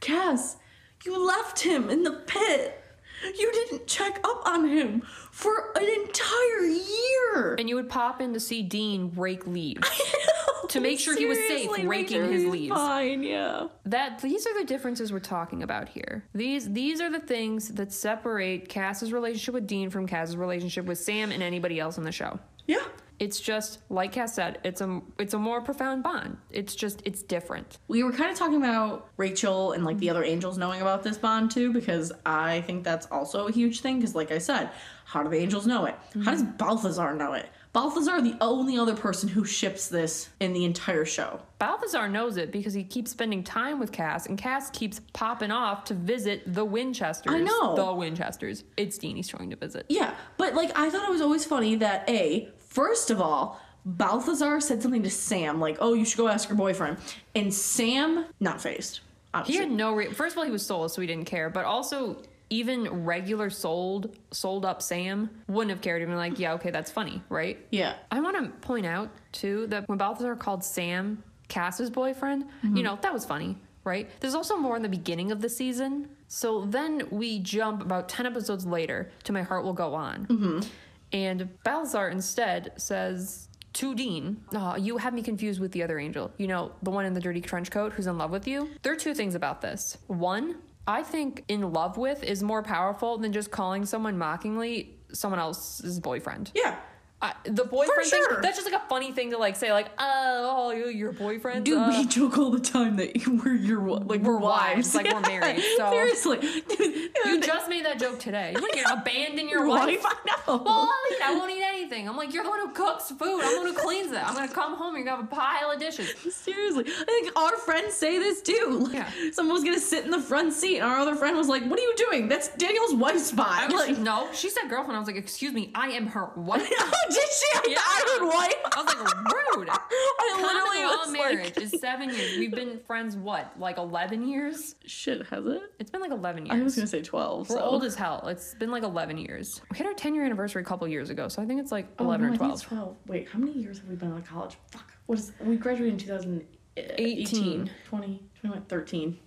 Cass, you left him in the pit. You didn't check up on him for an entire year. And you would pop in to see Dean rake leaves. To make sure he was safe, raking his leaves. Fine, yeah. That these are the differences we're talking about here. These these are the things that separate Cass's relationship with Dean from Cass's relationship with Sam and anybody else in the show. Yeah. It's just like Cass said, it's a it's a more profound bond. It's just it's different. We were kind of talking about Rachel and like the other angels knowing about this bond too, because I think that's also a huge thing. Because, like I said, how do the angels know it? How does Balthazar know it? Balthazar, the only other person who ships this in the entire show. Balthazar knows it because he keeps spending time with Cass, and Cass keeps popping off to visit the Winchesters. I know. the Winchesters. It's Dean he's trying to visit. Yeah, but like I thought it was always funny that a first of all, Balthazar said something to Sam, like, "Oh, you should go ask your boyfriend," and Sam not phased. He had no. Re- First of all, he was soulless, so he didn't care. But also, even regular sold, sold up Sam wouldn't have cared. He'd been like, yeah, okay, that's funny, right? yeah. I want to point out too that when Balthazar called Sam Cass's boyfriend, you mm-hmm. know that was funny, right? There's also more in the beginning of the season. So then we jump about ten episodes later to My Heart Will Go On, mm-hmm. and Balthazar instead says. To Dean, oh, you have me confused with the other angel. You know, the one in the dirty trench coat who's in love with you. There are two things about this. One, I think in love with is more powerful than just calling someone mockingly someone else's boyfriend. Yeah. I, the boyfriend sure. thing, that's just like a funny thing to like say like oh, your boyfriend Dude, uh, we joke all the time that we're your like we're, We're wives, like, we're married, so- seriously, Dude, you just made that joke today. You want to abandon your wife? know. well I won't eat anything. I'm like you're the one who cooks food. I'm the one who cleans it I'm gonna come home and you're gonna have a pile of dishes. Seriously, I think our friends say this too. Like, Yeah. someone was gonna sit in the front seat, and our other friend was like, "What are you doing? That's Daniel's wife's spot." I was like, no. She said girlfriend. I was like excuse me. I am her wife did she? Yeah. I heard wife. I was like rude I literally Common law was marriage like, is seven years we've been friends what like 11 years shit, has it? it's been like 11 years I was gonna say twelve. We're so. old as hell. It's been like 11 years. We hit our 10 year anniversary a couple years ago, so I think it's like Oh, 11 no, or I think 12. it's 12. Wait, how many years have we been out of college? Fuck. What is we graduated in 2018. Uh, 18. 20, 21, 13.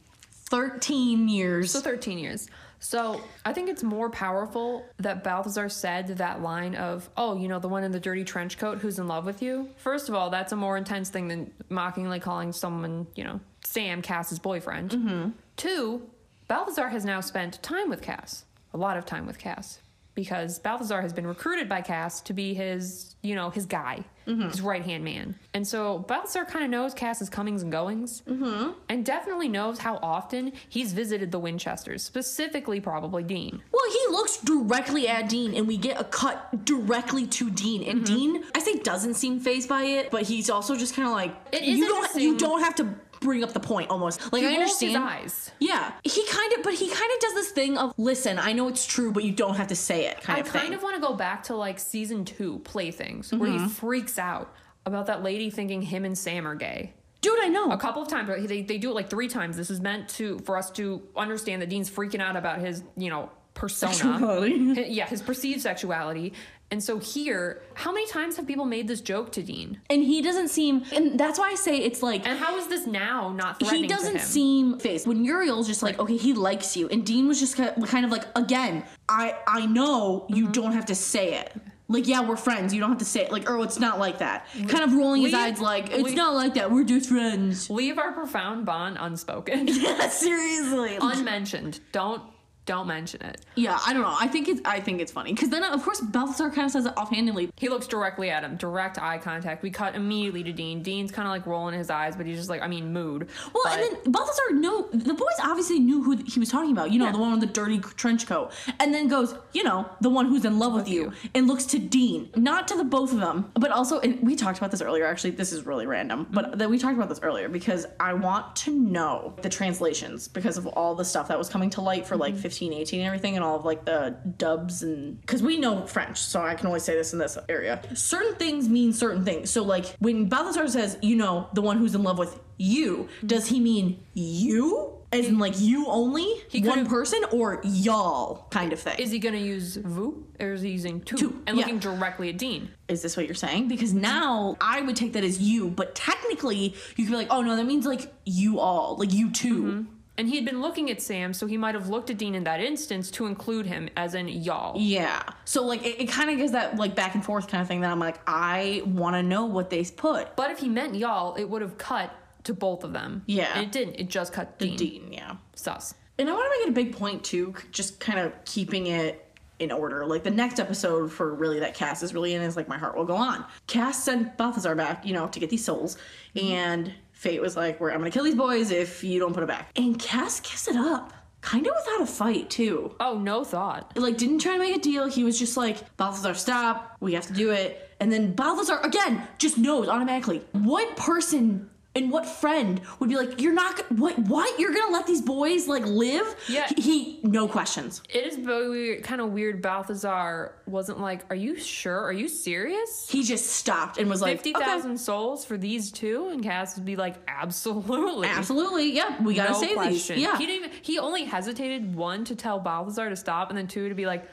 13 years. So 13 years. So I think it's more powerful that Balthazar said that line of, oh, you know, the one in the dirty trench coat who's in love with you. First of all, that's a more intense thing than mockingly calling someone, you know, Sam Cas's boyfriend. Mm-hmm. Two, Balthazar has now spent time with Cas, a lot of time with Cas, because Balthazar has been recruited by Cas to be his, you know, his guy, Mm-hmm. his right hand man. And so Balthazar kind of knows Cas's comings and goings, Mm-hmm. and definitely knows how often he's visited the Winchesters, specifically probably Dean. Well, he looks directly at Dean, and we get a cut directly to Dean. And Mm-hmm. Dean, I say, doesn't seem phased by it, but he's also just kind of like you don't you don't have to bring up the point almost. Like He I understand. his eyes. Yeah, he kind of, but he kind of does this thing of listen. I know it's true, but you don't have to say it. Kind I of kind thing. of want to go back to like season two playthings, where Mm-hmm. he freaks out about that lady thinking him and Sam are gay. Dude, I know. a couple of times but they, they do it like three times this is meant to for us to understand that dean's freaking out about his you know persona Sexuality. Yeah his perceived sexuality and so here how many times have people made this joke to dean And he doesn't seem, and that's why I say it's like and how is this now not threatening he doesn't seem faced When Uriel's just like, okay, he likes you, and Dean was just ki- kind of like, again, I I know you Mm-hmm. don't have to say it. Like, yeah, we're friends. You don't have to say it. Like, oh, it's not like that. Kind of rolling his eyes, like, it's not like that. We're just friends. leave our profound bond unspoken Yeah, seriously. unmentioned don't don't mention it yeah, I don't know. I think it's I think it's funny because then of course Balthazar kind of says it offhandedly. he looks directly at him direct eye contact we cut immediately to dean dean's kind of like rolling his eyes but he's just like i mean mood Well, But- and then Balthazar knew the boys obviously knew who he was talking about. You know, Yeah. the one with the dirty trench coat, and then goes, you know, the one who's in love with, you, you. and looks to Dean, not to the both of them, but also. And we talked about this earlier. Actually, this is really random, but mm-hmm. that we talked about this earlier because I want to know the translations because of all the stuff that was coming to light for like mm-hmm. 15, 18, and everything, and all of like the dubs and because we know French, so I can only say this in this area. Certain things mean certain things. So like when Balthazar says, you know, the one who's in love with you, does he mean you? As in like you only? He one person or y'all kind of thing? is he gonna use vous or is he using tu, Tu, and yeah. looking directly at dean Is this what you're saying? Because now I would take that as you, but technically you could be like, oh no, that means like you all, like you 2 mm-hmm. And he had been looking at Sam, so he might have looked at Dean in that instance to include him as in y'all. Yeah. So like it, it kind of gives that like back and forth kind of thing that I'm like, I want to know what they put. But if he meant y'all, it would have cut to both of them. Yeah. And it didn't. It just cut Dean. Dean, yeah. Sus. And I want to make it a big point too, just kind of keeping it in order. Like the next episode for really that Cas is really in is like My Heart Will Go On. Cas sent Balthazar back, you know, to get these souls, mm-hmm. and Fate was like, "We're I'm gonna kill these boys if you don't put it back." And Cas kissed it up, kind of without a fight too. Oh, no thought. Like didn't try to make a deal. He was just like, "Balthazar, stop. We have to do it." And then Balthazar again just knows automatically what person And what friend would be like, "You're not what? What? You're gonna let these boys like live?" Yeah. He, he no questions. It is very weird, kind of weird. Balthazar wasn't like, "Are you sure? Are you serious?" He just stopped and was like, Fifty "Okay, thousand souls for these two, and Cas would be like, "Absolutely, absolutely, yeah, we gotta no save question." these." Yeah, he didn't even. He only hesitated one to tell Balthazar to stop, and then two to be like.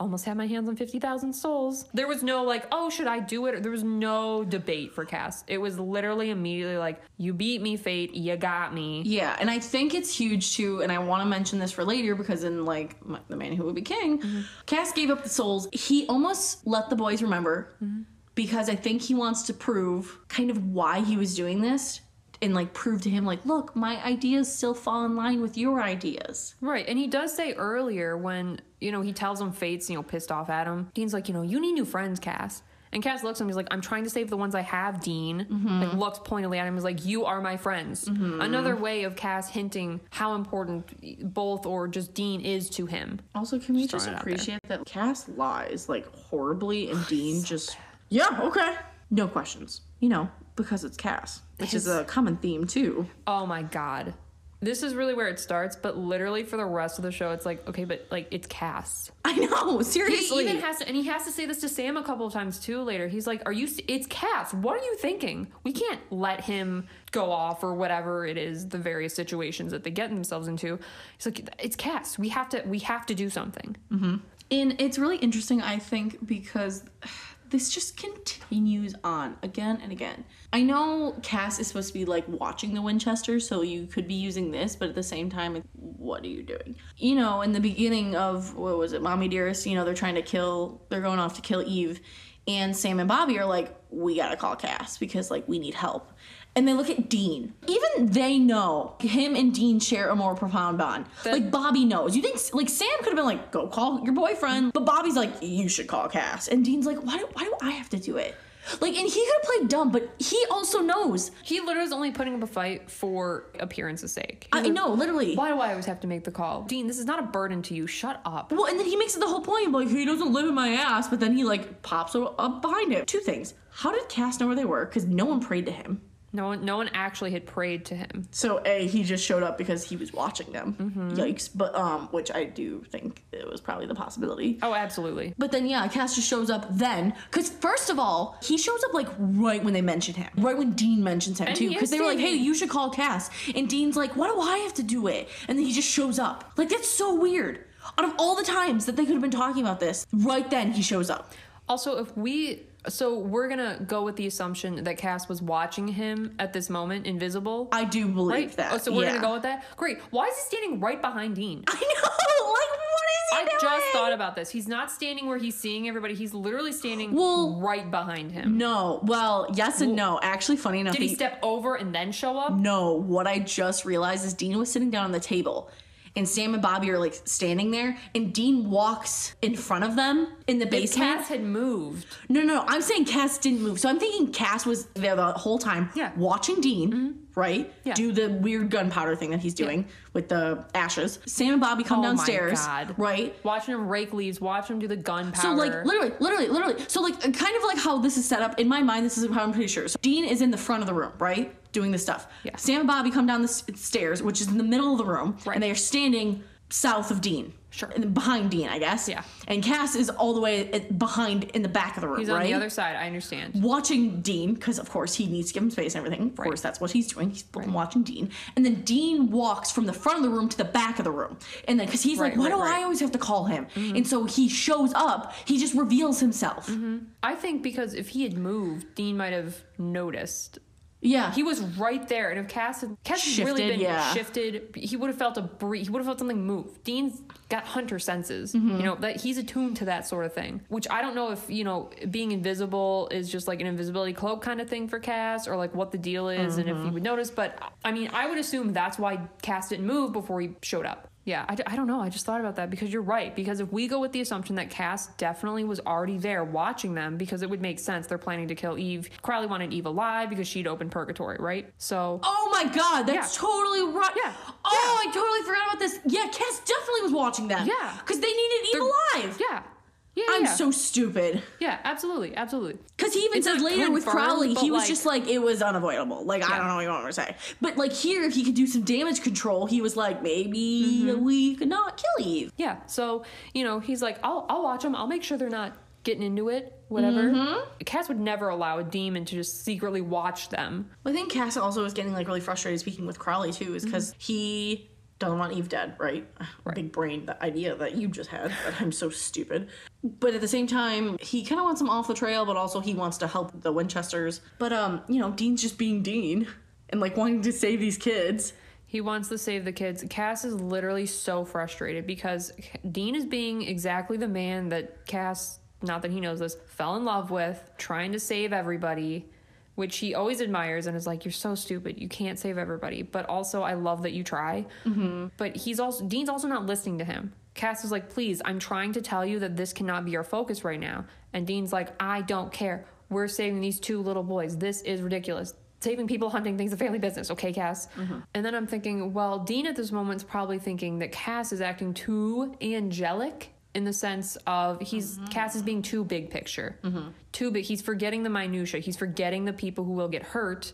Almost had my hands on 50,000 souls. There was no like, oh, should I do it? There was no debate for Cas. It was literally immediately like, you beat me, Fate. You got me. Yeah, and I think it's huge too, and I want to mention this for later because in like the man who would be king, Mm-hmm. Cas gave up the souls. He almost let the boys remember Mm-hmm. because I think he wants to prove kind of why he was doing this and like prove to him like, look, my ideas still fall in line with your ideas. Right, and he does say earlier when you know he tells him Fate's you know pissed off at him. Dean's like, you know, you need new friends, Cas. And Cas looks at him. He's like, I'm trying to save the ones I have, Dean. Mm-hmm. Like looks pointedly at him. He's like, you are my friends. Mm-hmm. Another way of Cas hinting how important both or just Dean is to him. Also, can we just just throwing it out there. appreciate that Cas lies like horribly and oh, Dean just yeah okay no questions you know because it's Cas which is a common theme too. Oh my god. This is really where it starts, but literally for the rest of the show, it's like, okay, but like it's Cas. I know seriously. He even has to, and he has to say this to Sam a couple of times too later. He's like, "Are you? It's Cas. What are you thinking? We can't let him go off or whatever it is. The various situations that they get themselves into. He's like, it's Cas. We have to. We have to do something. Mm-hmm. And it's really interesting, I think, because this just continues on again and again. I know Cas is supposed to be like watching the Winchester, so you could be using this, but at the same time, what are you doing? You know, in the beginning of what was it, Mommy Dearest, you know, they're trying to kill, they're going off to kill Eve, and Sam and Bobby are like, we gotta call Cas because like we need help. And they look at Dean. Even they know him and Dean share a more profound bond. like Bobby knows. You think like Sam could have been like, "Go call your boyfriend," but Bobby's like, "You should call Cas." And Dean's like, "Why do why do I have to do it?" Like, and he could have played dumb, but he also knows. He literally is only putting up a fight for appearance's sake. I know, literally. Why do I always have to make the call, Dean? This is not a burden to you. Shut up. Well, and then he makes it the whole point, like he doesn't live in my ass, but then he like pops up behind him. Two things: how did Cas know where they were? Because no one prayed to him. No one. No one actually had prayed to him. So a he just showed up because he was watching them. Mm-hmm. Yikes! But um, which I do think it was probably the possibility. Oh, absolutely. But then yeah, Cas just shows up then. Because first of all, he shows up like right when they mention him, right when Dean mentions him And too. Because they were like, "Hey, you should call Cas," and Dean's like, "Why do I have to do it?" And then he just shows up. Like that's so weird. Out of all the times that they could have been talking about this, right then he shows up. Also, if we so we're gonna go with the assumption that Cas was watching him at this moment, invisible. I do believe right? that. Oh, so we're yeah. gonna go with that. Great. Why is he standing right behind Dean? I know. Like, what is he I doing? just thought about this. He's not standing where he's seeing everybody. He's literally standing Well- right behind him. No. Well, yes and no. Actually, funny enough, Did he he- step over and then show up? No, what I just realized is Dean was sitting down on the table. And Sam and Bobby are like standing there, and Dean walks in front of them in the If basement. Cas had moved. no, no, no, I'm saying Cas didn't move. So I'm thinking Cas was there the whole time, Yeah. Mm-hmm. watching Dean, right? Yeah. Do the weird gunpowder thing that he's doing with the ashes. Sam and Bobby come Oh downstairs, right? Watching him rake leaves, watching him do the gunpowder. So like literally, literally, literally. So like kind of like how this is set up in my mind. This is how I'm pretty sure. So Dean is in the front of the room, right, doing this stuff. Yeah. Sam and Bobby come down the stairs, which is in the middle of the room, Right. and they are standing south of Dean. Sure. And behind Dean, I guess. Yeah. And Cas is all the way behind in the back of the room, he's right? on the other side. I understand. watching Dean, because of course he needs to give him space and everything. Of Right. course, that's what he's doing. He's fucking watching Dean. And then Dean walks from the front of the room to the back of the room. And then, because he's like, why right, do right. Mm-hmm. I always have to call him? And so he shows up, he just reveals himself. I think because if he had moved, Dean might have noticed. Yeah. He was right there, and if Cas had, Cas had really been yeah. shifted, he would have felt a breeze. He would have felt something move. Dean's got hunter senses, Mm-hmm. you know that he's attuned to that sort of thing. Which I don't know if you know being invisible is just like an invisibility cloak kind of thing for Cas, or like what the deal is, and if Mm-hmm. he would notice. But I mean, I would assume that's why Cas didn't move before he showed up. Yeah, I, d- I don't know. I just thought about that because you're right. Because if we go with the assumption that Cas definitely was already there watching them, because it would make sense. They're planning to kill Eve. Crowley wanted Eve alive because she'd opened purgatory, right? So Oh my god, that's Yeah. totally right. Yeah. Oh, I totally forgot about this. Yeah, Cas definitely was watching them. Yeah. Because they needed Eve They're- alive. Yeah. Yeah, I'm yeah. so stupid. Yeah, absolutely, absolutely. Because he even It's says later with Crowley, he was like- just like, it was unavoidable. Like, I don't know what you want me to say. But like here, if he could do some damage control, he was like, maybe Mm-hmm. we could not kill Eve. Yeah. So, you know, he's like, I'll, I'll watch them. I'll make sure they're not getting into it, whatever. Mm-hmm. Cas would never allow a demon to just secretly watch them. I think Cas also was getting like really frustrated speaking with Crowley too, is because he doesn't want Eve dead, right? Big brain, the idea that you just had that I'm so stupid. But at the same time, he kind of wants him off the trail, but also he wants to help the Winchesters. But um, you know, Dean's just being Dean and like wanting to save these kids. He wants to save the kids. Cas is literally so frustrated because Dean is being exactly the man that Cas, not that he knows this, fell in love with, trying to save everybody, which he always admires and is like, "You're so stupid. You can't save everybody." But also, I love that you try. Mm-hmm. But he's also Dean's also not listening to him. Cas is like, "Please, I'm trying to tell you that this cannot be our focus right now." And Dean's like, "I don't care. We're saving these two little boys. This is ridiculous." saving people hunting things a family business okay cas and then i'm thinking well dean at this moment is probably thinking that cas is acting too angelic in the sense of he's mm-hmm. cas is being too big picture. Mm-hmm. Too big he's forgetting the minutia he's forgetting the people who will get hurt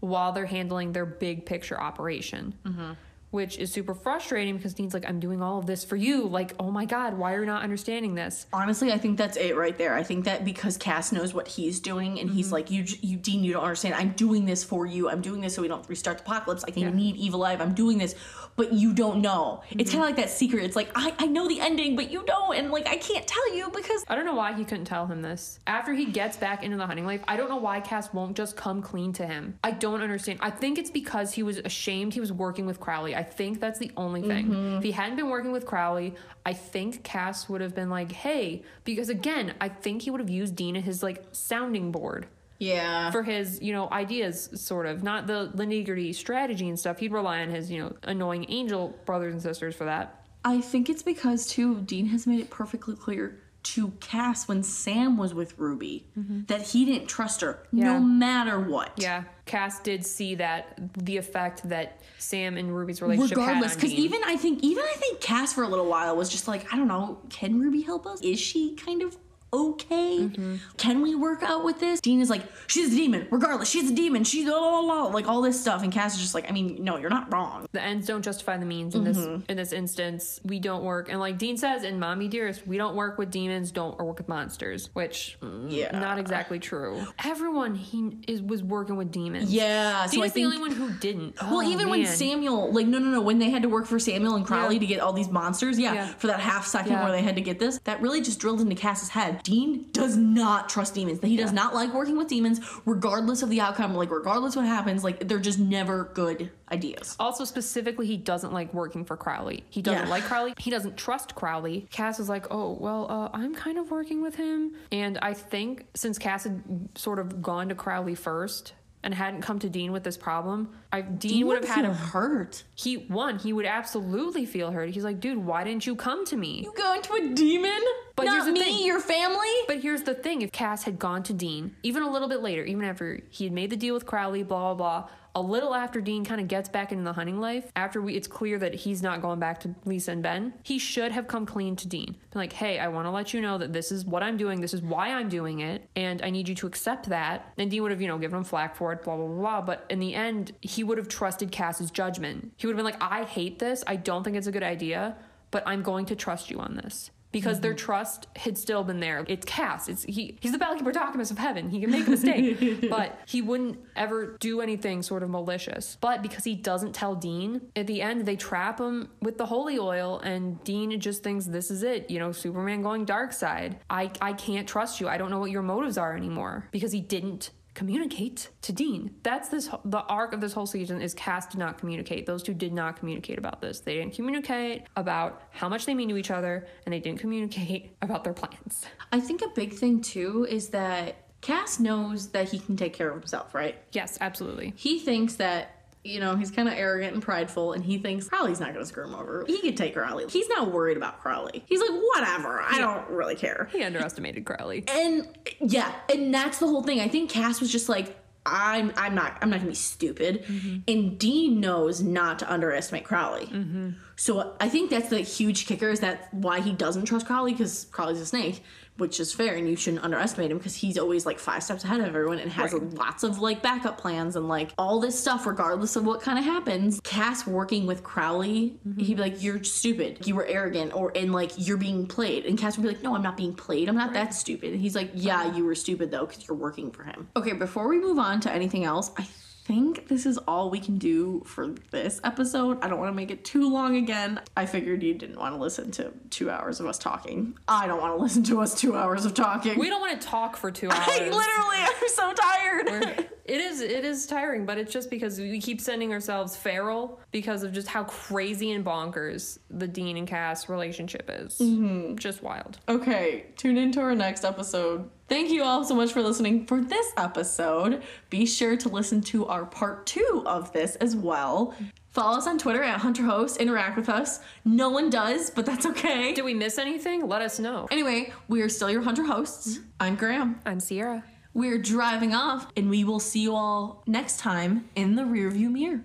while they're handling their big picture operation mm-hmm. Which is super frustrating because dean's like i'm doing all of this for you like oh my god why are you not understanding this Honestly, I think that's it right there. I think that because Cas knows what he's doing, and he's mm-hmm. like, "You, you, Dean, you don't understand. I'm doing this for you. I'm doing this so we don't restart the apocalypse. I need Eve alive. I'm doing this, but you don't know. It's mm-hmm. kind of like that secret. It's like I, I know the ending, but you don't, and like I can't tell you because I don't know why he couldn't tell him this. After he gets back into the hunting life, I don't know why Cas won't just come clean to him. I don't understand. I think it's because he was ashamed he was working with Crowley. I think that's the only thing. Mm-hmm. If he hadn't been working with Crowley, I think Cas would have been like, hey, because again, I think he would have used Dean as his like sounding board yeah, for his, you know, ideas, sort of. Not the nitty strategy and stuff. He'd rely on his, you know, annoying angel brothers and sisters for that. I think it's because too Dean has made it perfectly clear to Cas when Sam was with Ruby mm-hmm. that he didn't trust her Yeah. no matter what. Yeah, Cas did see that the effect that Sam and Ruby's relationship regardless had on because even i think even i think cas for a little while was just like i don't know can ruby help us is she kind of okay Mm-hmm. can we work out with this dean is like she's a demon regardless she's a demon she's la, la, la, la, like all this stuff and cas is just like i mean no you're not wrong the ends don't justify the means in this in this instance. We don't work, and like Dean says in "Mommy Dearest," we don't work with demons, don't work with monsters, which mm, Yeah. not exactly true. Everyone he is was working with demons. yeah so Dean's i the think only one who didn't. well, Oh, even when. Samuel, like, no, no, no, when they had to work for Samuel and Crowley Yeah. to get all these monsters, yeah, Yeah. for that half second where they had to get this, that really just drilled into Cas's head. Dean does not trust demons. That He does not like working with demons, regardless of the outcome, like, regardless what happens, like, they're just never good ideas. Also, specifically, he doesn't like working for Crowley. He doesn't Yeah. like Crowley. He doesn't trust Crowley. Cas is like, oh, well, uh, I'm kind of working with him. And I think since Cas had sort of gone to Crowley first and hadn't come to Dean with this problem, I, Dean, would have had him hurt. He, one, he would absolutely feel hurt. He's like, dude, why didn't you come to me? You go into a demon? But not here's the me, thing. your family? But here's the thing if Cas had gone to Dean, even a little bit later, even after he had made the deal with Crowley, blah, blah, blah, a little after Dean kind of gets back into the hunting life, after we, it's clear that he's not going back to Lisa and Ben, he should have come clean to Dean. Been like, hey, I want to let you know that this is what I'm doing, this is why I'm doing it, and I need you to accept that. And Dean would have, you know, given him flack for it, blah, blah, blah, blah. But in the end, he would have trusted Cas's judgment. He would have been like, I hate this. I don't think it's a good idea, but I'm going to trust you on this because their mm-hmm. trust had still been there. It's Cas. It's he. He's the Balky Bartocamus of heaven. He can make a mistake, but he wouldn't ever do anything sort of malicious. But because he doesn't tell Dean, at the end they trap him with the holy oil, and Dean just thinks this is it. You know, Superman going dark side. I I can't trust you. I don't know what your motives are anymore because he didn't communicate to Dean. That's this the arc of this whole season is Cas did not communicate. Those two did not communicate about this. They didn't communicate about how much they mean to each other and they didn't communicate about their plans. I think a big thing, too, is that Cas knows that he can take care of himself, right? Yes, absolutely. He thinks that, you know, he's kind of arrogant and prideful, and he thinks Crowley's not going to screw him over. He could take Crowley. He's not worried about Crowley. He's like, whatever, I don't really care. He underestimated Crowley. And yeah, and that's the whole thing. I think Cas was just like, I'm I'm not I'm not gonna be stupid. Mm-hmm. And Dean knows not to underestimate Crowley. Mm-hmm. So I think that's the huge kicker is that why he doesn't trust Crowley because Crowley's a snake, which is fair, and you shouldn't underestimate him because he's always like five steps ahead of everyone and has Right. lots of like backup plans and like all this stuff, regardless of what kind of happens. Cas working with Crowley, mm-hmm. he'd be like, "You're stupid. You were arrogant, or and like you're being played." And Cas would be like, "No, I'm not being played. I'm not that stupid." And he's like, "Yeah, you were stupid though because you're working for him." Okay, before we move on to anything else, I think this is all we can do for this episode. I don't want to make it too long again. I figured you didn't want to listen to two hours of us talking. I don't want to listen to us two hours of talking. We don't want to talk for two hours. I literally am so tired. It is it is tiring, but it's just because we keep sending ourselves feral because of just how crazy and bonkers the Dean and Cas relationship is. Mm-hmm. Just wild. Okay, tune into our next episode. Thank you all so much for listening for this episode. Be sure to listen to our part two of this as well. Follow us on Twitter at HunterHost. Interact with us. No one does, but that's okay. Did we miss anything? Let us know. Anyway, we are still your Hunter hosts. I'm Graham. I'm Sierra. We're driving off, and we will see you all next time in the rearview mirror.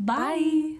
Bye.